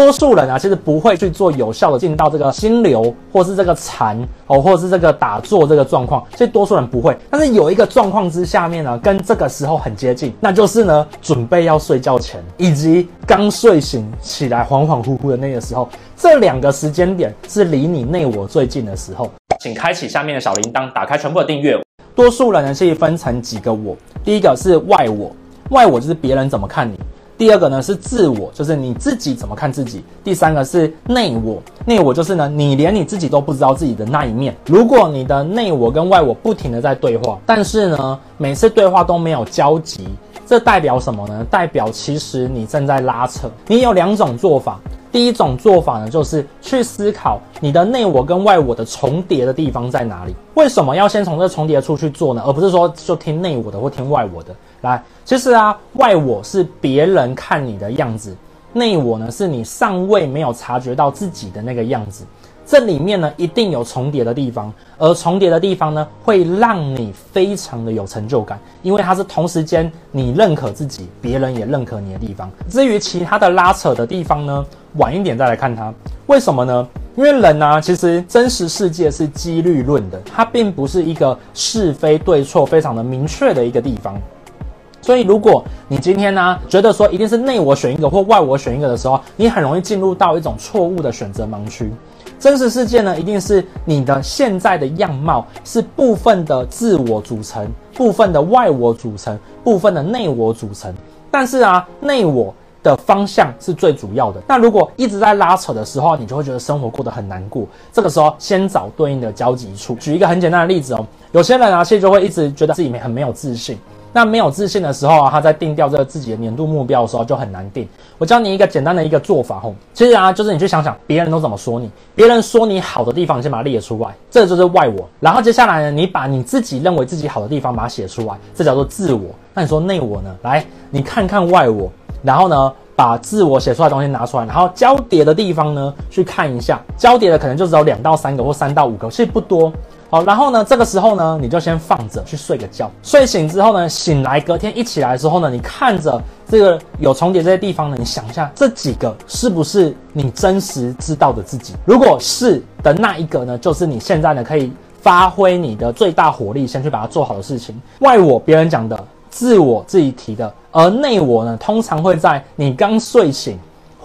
多数人啊，其实不会去做有效的进到这个心流，或是这个禅哦，或是这个打坐这个状况，所以多数人不会。但是有一个状况之下面呢，跟这个时候很接近，那就是呢，准备要睡觉前，以及刚睡醒起来恍恍惚惚的那个时候，这两个时间点是离你内我最近的时候。请开启下面的小铃铛，打开全部的订阅。多数人呢，是分成几个我，第一个是外我，外我就是别人怎么看你。第二个呢是自我，就是你自己怎么看自己。第三个是内我，内我就是呢，你连你自己都不知道自己的那一面。如果你的内我跟外我不停的在对话，但是呢，每次对话都没有交集，这代表什么呢？代表其实你正在拉扯。你有两种做法。第一种做法呢，就是去思考你的内我跟外我的重叠的地方在哪里。为什么要先从这重叠处去做呢？而不是说就听内我的或听外我的？来，其实啊，外我是别人看你的样子，内我呢是你尚未没有察觉到自己的那个样子。这里面呢，一定有重叠的地方，而重叠的地方呢，会让你非常的有成就感，因为它是同时间你认可自己，别人也认可你的地方。至于其他的拉扯的地方呢，晚一点再来看它。为什么呢？因为人呢，其实真实世界是几率论的，它并不是一个是非对错非常的明确的一个地方。所以，如果你今天呢，觉得说一定是内我选一个或外我选一个的时候，你很容易进入到一种错误的选择盲区。真实世界呢，一定是你的现在的样貌是部分的自我组成，部分的外我组成，部分的内我组成。但是啊，内我的方向是最主要的。那如果一直在拉扯的时候，你就会觉得生活过得很难过。这个时候，先找对应的交集处。举一个很简单的例子哦，有些人啊，其实就会一直觉得自己没很没有自信。那没有自信的时候啊，他在定调这个自己的年度目标的时候就很难定。我教你一个简单的一个做法吼，其实啊，就是你去想想别人都怎么说你，别人说你好的地方，你先把它列出来，这就是外我。然后接下来呢，你把你自己认为自己好的地方把它写出来，这叫做自我。那你说内我呢？来，你看看外我，然后呢，把自我写出来的东西拿出来，然后交叠的地方呢，去看一下，交叠的可能就只有两到三个或三到五个，其实不多。好，然后呢，这个时候呢，你就先放着去睡个觉。睡醒之后呢，醒来隔天一起来的时候呢，你看着这个有重叠这些地方呢，你想一下这几个是不是你真实知道的自己？如果是的那一个呢，就是你现在呢可以发挥你的最大火力，先去把它做好的事情。外我别人讲的，自我自己提的，而内我呢，通常会在你刚睡醒。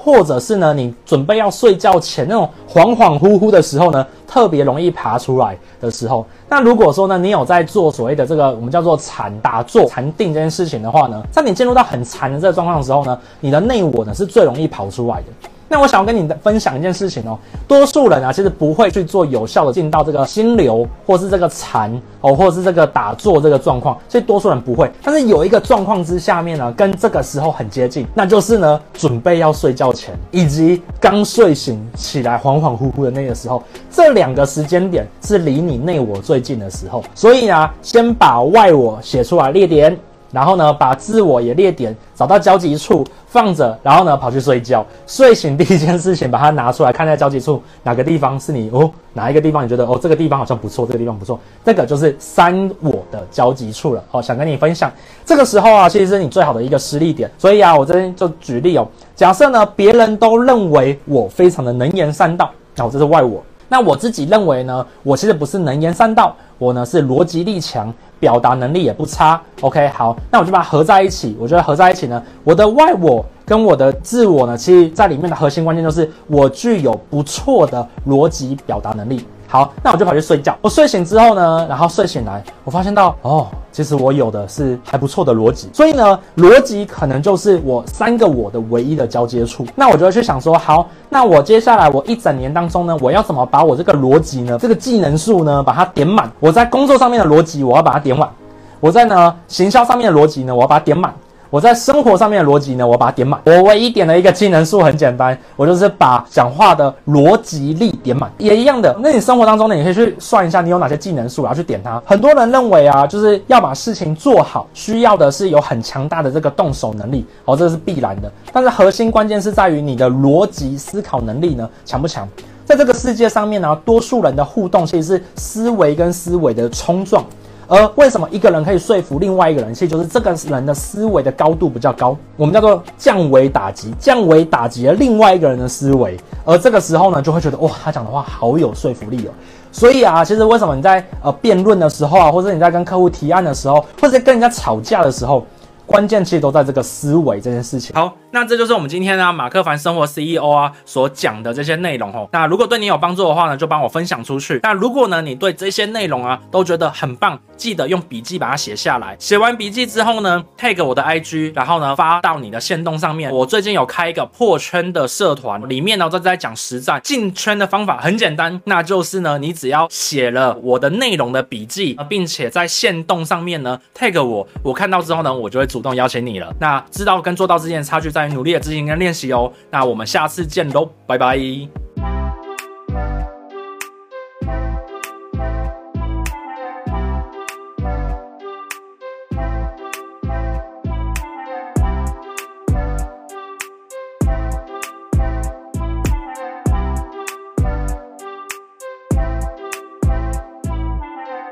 或者是呢，你准备要睡觉前那种恍恍惚惚的时候呢，特别容易爬出来的时候。那如果说呢，你有在做所谓的这个我们叫做禅打坐、禅定这件事情的话呢，在你进入到很禅的这个状况的时候呢，你的内我呢是最容易跑出来的。那我想要跟你分享一件事情哦，多数人啊，其实不会去做有效的进到这个心流，或是这个禅哦，或是这个打坐这个状况，所以多数人不会。但是有一个状况之下面呢，跟这个时候很接近，那就是呢，准备要睡觉前，以及刚睡醒起来恍恍惚惚的那个时候，这两个时间点是离你内我最近的时候。所以啊，先把外我写出来列点。然后呢，把自我也列点，找到交集处放着，然后呢，跑去睡觉。睡醒第一件事情，把它拿出来看，在交集处哪个地方是你哦？哪一个地方你觉得哦？这个地方好像不错，这个地方不错，这个就是三我的交集处了哦。想跟你分享，这个时候啊，其实是你最好的一个施力点。所以啊，我这边就举例哦，假设呢，别人都认为我非常的能言善道，那我这是外我。那我自己认为呢，我其实不是能言善道，我呢是逻辑力强。表达能力也不差，OK，好，那我就把它合在一起。我觉得合在一起呢，我的外我跟我的自我呢，其实在里面的核心关键就是我具有不错的逻辑表达能力。好，那我就跑去睡觉。我睡醒之后呢，然后睡醒来，我发现到哦，其实我有的是还不错的逻辑。所以呢，逻辑可能就是我三个我的唯一的交接处。那我就会去想说，好，那我接下来我一整年当中呢，我要怎么把我这个逻辑呢，这个技能数呢，把它点满？我在工作上面的逻辑，我要把它点满；我在呢行销上面的逻辑呢，我要把它点满。我在生活上面的逻辑呢，我把它点满。我唯一点的一个技能数很简单，我就是把讲话的逻辑力点满，也一样的。那你生活当中呢，你可以去算一下你有哪些技能数，然后去点它。很多人认为啊，就是要把事情做好，需要的是有很强大的这个动手能力，哦，这是必然的。但是核心关键是在于你的逻辑思考能力呢，强不强？在这个世界上面呢，多数人的互动其实是思维跟思维的冲撞。而为什么一个人可以说服另外一个人，其实就是这个人的思维的高度比较高，我们叫做降维打击，降维打击了另外一个人的思维，而这个时候呢，就会觉得哇，他讲的话好有说服力哦。所以啊，其实为什么你在呃辩论的时候啊，或者你在跟客户提案的时候，或者跟人家吵架的时候，关键其实都在这个思维这件事情。好，那这就是我们今天呢马克凡生活 CEO 啊所讲的这些内容哦。那如果对你有帮助的话呢，就帮我分享出去。那如果呢你对这些内容啊都觉得很棒，记得用笔记把它写下来。写完笔记之后呢，tag 我的 IG，然后呢发到你的线动上面。我最近有开一个破圈的社团，里面呢都在讲实战进圈的方法，很简单，那就是呢你只要写了我的内容的笔记，并且在线动上面呢 tag 我，我看到之后呢我就会。主动邀请你了，那知道跟做到之间的差距在努力的执行跟练习哦。那我们下次见喽，拜拜。